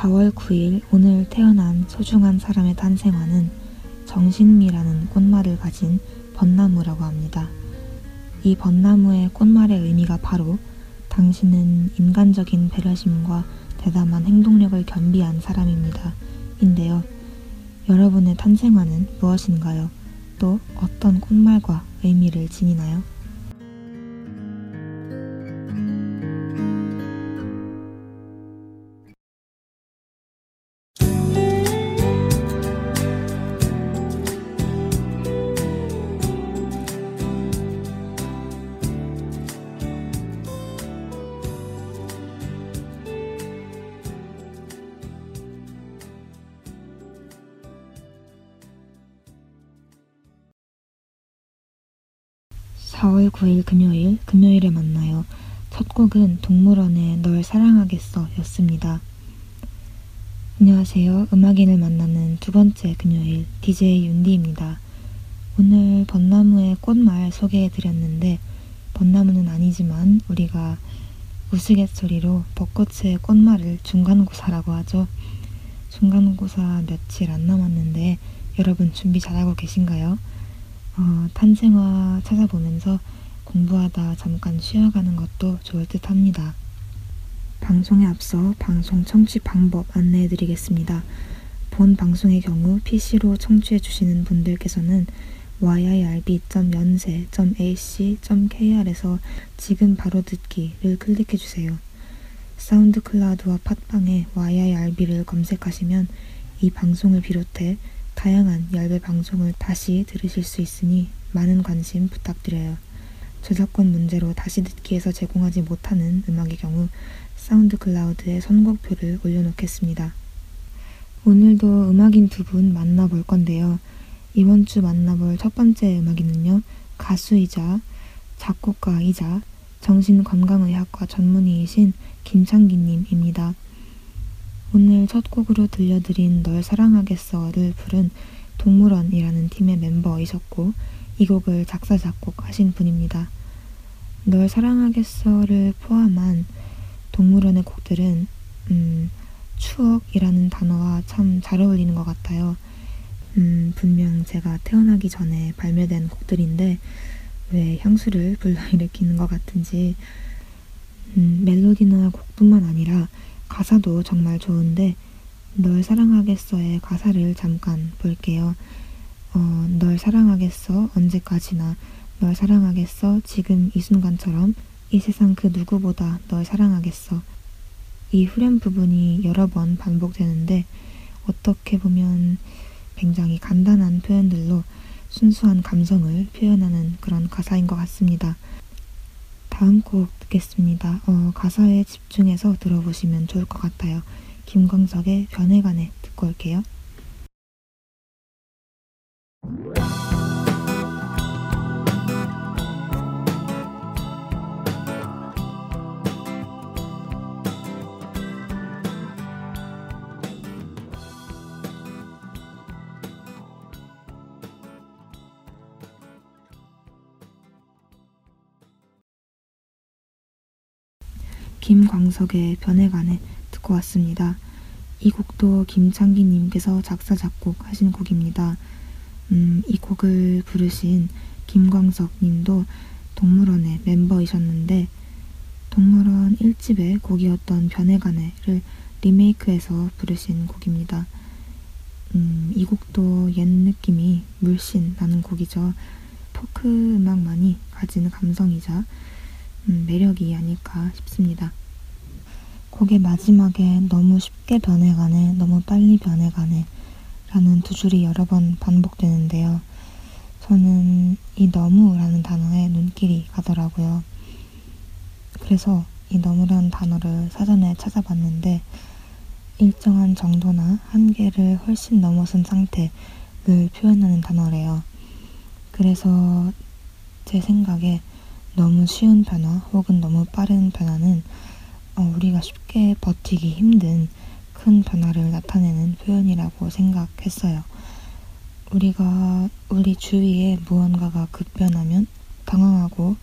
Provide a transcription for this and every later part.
4월 9일 오늘 태어난 소중한 사람의 탄생화는 정신미라는 꽃말을 가진 벚나무라고 합니다. 이 벚나무의 꽃말의 의미가 바로 당신은 인간적인 배려심과 대담한 행동력을 겸비한 사람입니다. 인데요. 여러분의 탄생화는 무엇인가요? 또 어떤 꽃말과 의미를 지니나요? 4월 9일 금요일, 금요일에 만나요. 첫 곡은 동물원의 널 사랑하겠어 였습니다. 안녕하세요. 음악인을 만나는 두 번째 금요일, DJ 윤디입니다. 오늘 벚나무의 꽃말 소개해 드렸는데, 벚나무는 아니지만 우리가 우스갯소리로 벚꽃의 꽃말을 중간고사라고 하죠. 중간고사 며칠 안 남았는데 여러분 준비 잘하고 계신가요? 어, 탄생화 찾아보면서 공부하다 잠깐 쉬어가는 것도 좋을 듯 합니다. 방송에 앞서 방송 청취 방법 안내해 드리겠습니다. 본 방송의 경우 PC로 청취해 주시는 분들께서는 yirb.연세.ac.kr에서 지금 바로 듣기를 클릭해 주세요. 사운드 클라우드와 팟빵에 yirb를 검색하시면 이 방송을 비롯해 다양한 열배 방송을 다시 들으실 수 있으니 많은 관심 부탁드려요. 저작권 문제로 다시 듣기에서 제공하지 못하는 음악의 경우 사운드 클라우드에 선곡표를 올려놓겠습니다. 오늘도 음악인 두 분 만나볼 건데요. 이번 주 만나볼 첫 번째 음악인은요. 가수이자 작곡가이자 정신건강의학과 전문의이신 김창기님입니다. 오늘 첫 곡으로 들려드린 널 사랑하겠어를 부른 동물원이라는 팀의 멤버이셨고 이 곡을 작사 작곡하신 분입니다. 널 사랑하겠어를 포함한 동물원의 곡들은 음, 추억이라는 단어와 참 잘 어울리는 것 같아요. 음, 분명 제가 태어나기 전에 발매된 곡들인데 왜 향수를 불러일으키는 것 같은지 음, 멜로디나 곡뿐만 아니라 가사도 정말 좋은데 널 사랑하겠어의 가사를 잠깐 볼게요. 어, 널 사랑하겠어 언제까지나 널 사랑하겠어 지금 이 순간처럼 이 세상 그 누구보다 널 사랑하겠어 이 후렴 부분이 여러 번 반복되는데 어떻게 보면 굉장히 간단한 표현들로 순수한 감성을 표현하는 그런 가사인 것 같습니다. 다음 곡 듣겠습니다. 어, 가사에 집중해서 들어보시면 좋을 것 같아요. 김광석의 변해가네 듣고 올게요. 김광석의 변해가네 듣고 왔습니다. 이 곡도 김창기님께서 작사 작곡하신 곡입니다. 음, 이 곡을 부르신 김광석님도 동물원의 멤버이셨는데 동물원 1집의 곡이었던 변해가네를 리메이크해서 부르신 곡입니다. 음, 이 곡도 옛 느낌이 물씬 나는 곡이죠. 포크 음악만이 가지는 감성이자 음, 매력이 아닐까 싶습니다. 곡의 마지막에 너무 쉽게 변해가네, 너무 빨리 변해가네 라는 두 줄이 여러 번 반복되는데요. 저는 이 너무라는 단어에 눈길이 가더라고요. 그래서 이 너무라는 단어를 사전에 찾아봤는데 일정한 정도나 한계를 훨씬 넘어선 상태를 표현하는 단어래요. 그래서 제 생각에 너무 쉬운 변화 혹은 너무 빠른 변화는 어, 우리가 쉽게 버티기 힘든 큰 변화를 나타내는 표현이라고 생각했어요. 우리가 우리 주위에 무언가가 급변하면 당황하고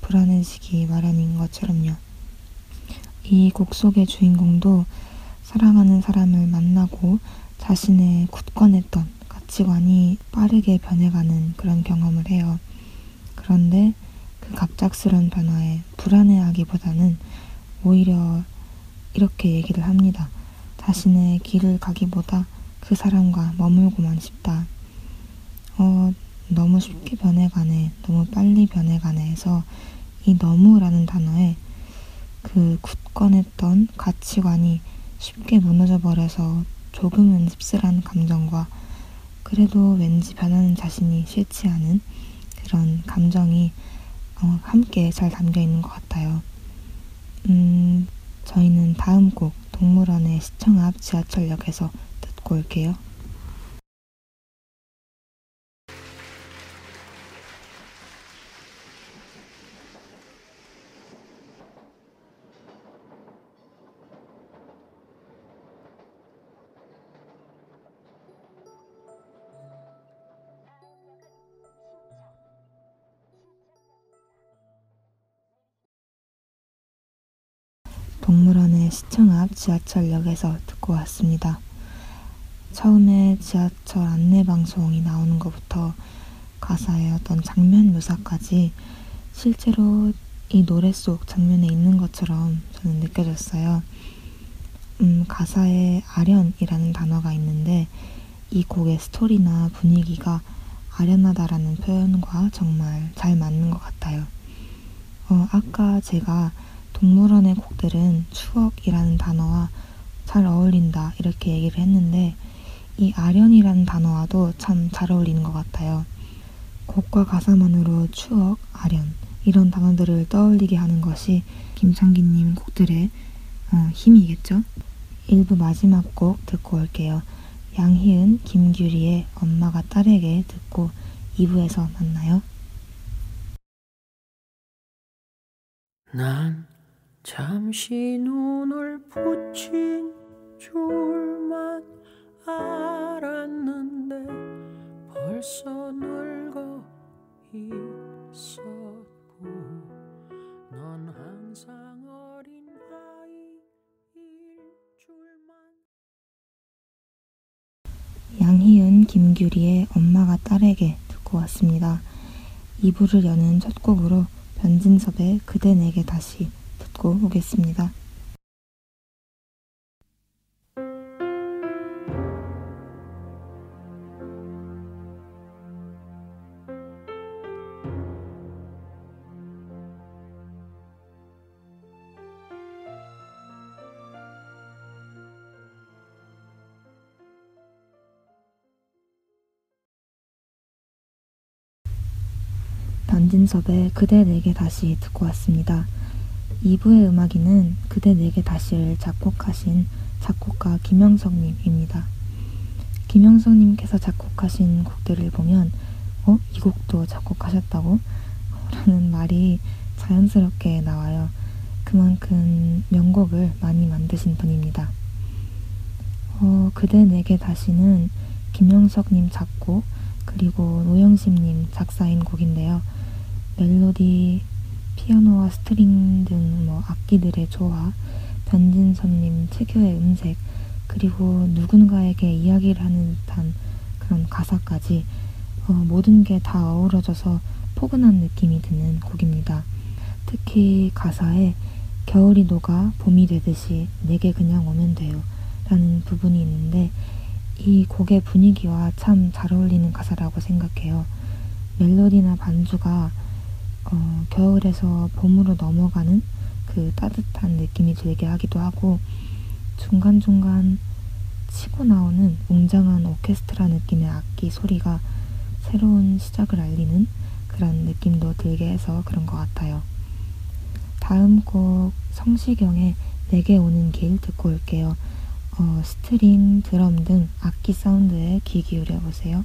불안해지기 마련인 것처럼요. 이 곡 속의 주인공도 사랑하는 사람을 만나고 자신의 굳건했던 가치관이 빠르게 변해가는 그런 경험을 해요. 그런데 그 갑작스런 변화에 불안해하기보다는 오히려 이렇게 얘기를 합니다. 자신의 길을 가기보다 그 사람과 머물고만 싶다. 어, 너무 쉽게 변해가네, 너무 빨리 변해가네 해서 이 너무라는 단어에 그 굳건했던 가치관이 쉽게 무너져 버려서 조금은 씁쓸한 감정과 그래도 왠지 변하는 자신이 싫지 않은 그런 감정이 어, 함께 잘 담겨 있는 것 같아요. 음, 저희는 다음 곡 동물원의 시청 앞 지하철역에서 듣고 올게요. 지하철역에서 듣고 왔습니다. 처음에 지하철 안내 방송이 나오는 것부터 가사의 어떤 장면 묘사까지 실제로 이 노래 속 장면에 있는 것처럼 저는 느껴졌어요. 음, 가사에 아련이라는 단어가 있는데 이 곡의 스토리나 분위기가 아련하다라는 표현과 정말 잘 맞는 것 같아요. 어, 아까 제가 동물원의 곡들은 추억이라는 단어와 잘 어울린다 이렇게 얘기를 했는데 이 아련이라는 단어와도 참 잘 어울리는 것 같아요. 곡과 가사만으로 추억, 아련 이런 단어들을 떠올리게 하는 것이 김창기님 곡들의 어, 힘이겠죠? 일부 마지막 곡 듣고 올게요. 양희은, 김규리의 엄마가 딸에게 듣고 2부에서 만나요. 난 잠시 눈을 붙인 줄만 알았는데 벌써 늙어 있었고 넌 항상 어린 아이일 줄만 양희은, 김규리의 엄마가 딸에게 듣고 왔습니다. 2부를 여는 첫 곡으로 변진섭의 그대 내게 다시 듣고 오겠습니다. 변진섭의 그대 내게 다시 듣고 왔습니다. 2부의 음악인은 그대 내게 다시를 작곡하신 작곡가 김영석님입니다. 김영석님께서 작곡하신 곡들을 보면 어? 이 곡도 작곡하셨다고? 라는 말이 자연스럽게 나와요. 그만큼 명곡을 많이 만드신 분입니다. 어, 그대 내게 다시는 김영석님 작곡 그리고 노영심님 작사인 곡인데요. 멜로디, 피아노와 string 등 뭐 악기들의 조화, 변진섭님 특유의 음색, 그리고 누군가에게 이야기를 하는 듯한 그런 가사까지 어, 모든 게 다 어우러져서 포근한 느낌이 드는 곡입니다. 특히 가사에 겨울이 녹아 봄이 되듯이 내게 그냥 오면 돼요 라는 부분이 있는데 이 곡의 분위기와 참 잘 어울리는 가사라고 생각해요. 멜로디나 반주가 어, 겨울에서 봄으로 넘어가는 그 따뜻한 느낌이 들게 하기도 하고 중간중간 치고 나오는 웅장한 오케스트라 느낌의 악기 소리가 새로운 시작을 알리는 그런 느낌도 들게 해서 그런 것 같아요. 다음 곡 성시경의 내게 오는 길 듣고 올게요. 어, 스트링, 드럼 등 악기 사운드에 귀 기울여 보세요.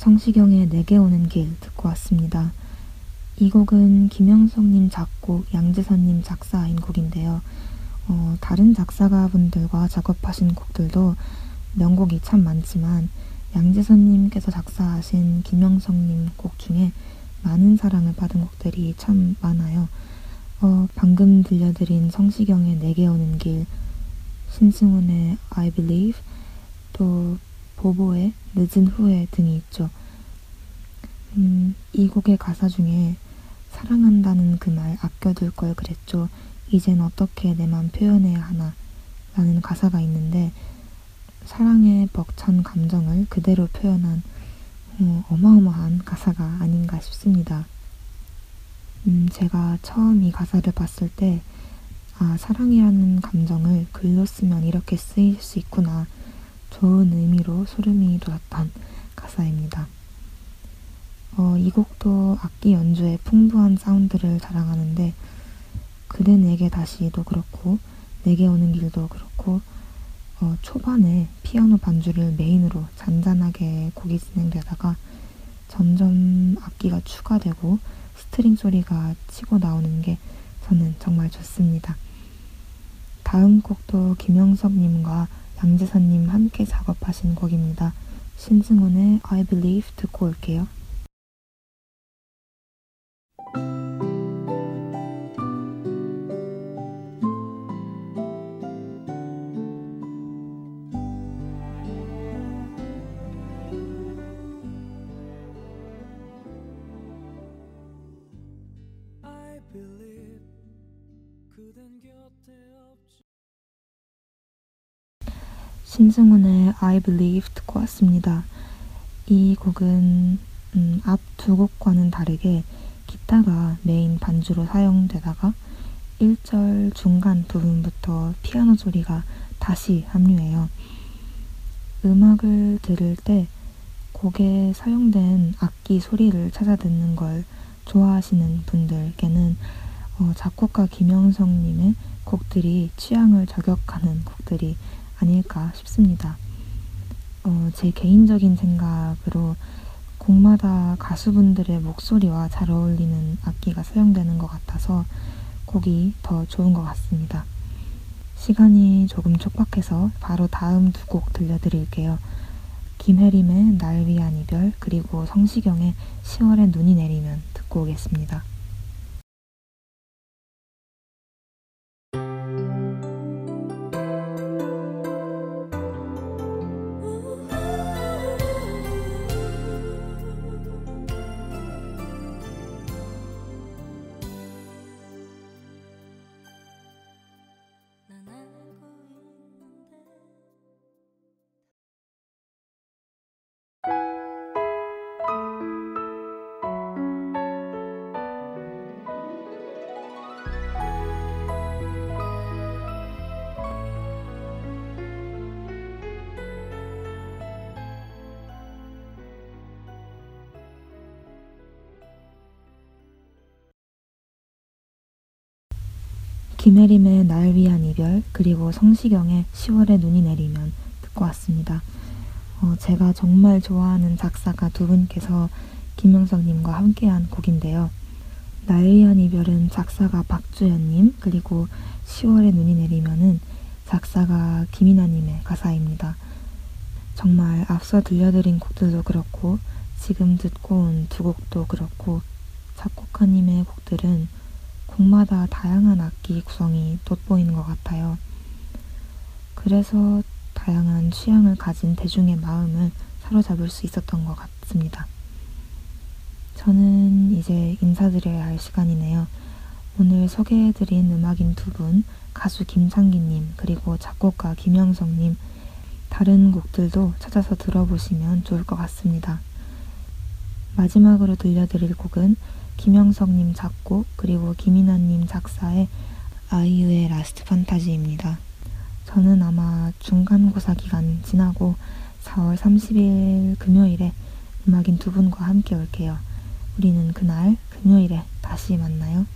성시경의 내게 오는 길 듣고 왔습니다. 이 곡은 김영석님 작곡, 양재선님 작사인 곡인데요. 어, 다른 작사가 분들과 작업하신 곡들도 명곡이 참 많지만 양재선님께서 작사하신 김영석님 곡 중에 많은 사랑을 받은 곡들이 참 많아요. 어, 방금 들려드린 성시경의 내게 오는 길, 신승훈의 I Believe, 또 보보의 늦은 후회 등이 있죠. 음, 이 곡의 가사 중에 사랑한다는 그 말 아껴둘 걸 그랬죠. 이젠 어떻게 내 맘 표현해야 하나 라는 가사가 있는데 사랑의 벅찬 감정을 그대로 표현한 어, 어마어마한 가사가 아닌가 싶습니다. 음, 제가 처음 이 가사를 봤을 때 아, 사랑이라는 감정을 글로 쓰면 이렇게 쓰일 수 있구나 좋은 의미로 소름이 돋았던 가사입니다. 어, 이 곡도 악기 연주의 풍부한 사운드를 자랑하는데 그대 내게 다시도 그렇고 내게 오는 길도 그렇고 어, 초반에 피아노 반주를 메인으로 잔잔하게 곡이 진행되다가 점점 악기가 추가되고 string 소리가 치고 나오는 게 저는 정말 좋습니다. 다음 곡도 김영석님과 양재선님 함께 작업하신 곡입니다. 신승훈의 I Believe 듣고 올게요. 신승훈의 I Believe 듣고 왔습니다. 이 곡은 음, 앞두 곡과는 다르게 기타가 메인 반주로 사용되다가 1절 중간 부분부터 피아노 소리가 다시 합류해요. 음악을 들을 때 곡에 사용된 악기 소리를 찾아 듣는 걸 좋아하시는 분들께는 어, 작곡가 김영성님의 곡들이 취향을 저격하는 곡들이 아닐까 싶습니다. 어, 제 개인적인 생각으로 곡마다 가수분들의 목소리와 잘 어울리는 악기가 사용되는 것 같아서 곡이 더 좋은 것 같습니다. 시간이 조금 촉박해서 바로 다음 두 곡 들려드릴게요. 김혜림의 날 위한 이별 그리고 성시경의 10월에 눈이 내리면 듣고 오겠습니다. 김혜림의 날 위한 이별 그리고 성시경의 10월에 눈이 내리면 듣고 왔습니다. 어, 제가 정말 좋아하는 작사가 두 분께서 김영석님과 함께한 곡인데요. 날 위한 이별은 작사가 박주연님 그리고 10월에 눈이 내리면은 작사가 김이나님의 가사입니다. 정말 앞서 들려드린 곡들도 그렇고 지금 듣고 온 두 곡도 그렇고 작곡가님의 곡들은 곡마다 다양한 악기 구성이 돋보이는 것 같아요. 그래서 다양한 취향을 가진 대중의 마음을 사로잡을 수 있었던 것 같습니다. 저는 이제 인사드려야 할 시간이네요. 오늘 소개해드린 음악인 두 분, 가수 김창기님, 그리고 작곡가 김영성님, 다른 곡들도 찾아서 들어보시면 좋을 것 같습니다. 마지막으로 들려드릴 곡은 김영석님 작곡 그리고 김이나님 작사의 아이유의 Last Fantasy입니다. 저는 아마 중간고사 기간 지나고 4월 30일 금요일에 음악인 두 분과 함께 올게요. 우리는 그날 금요일에 다시 만나요.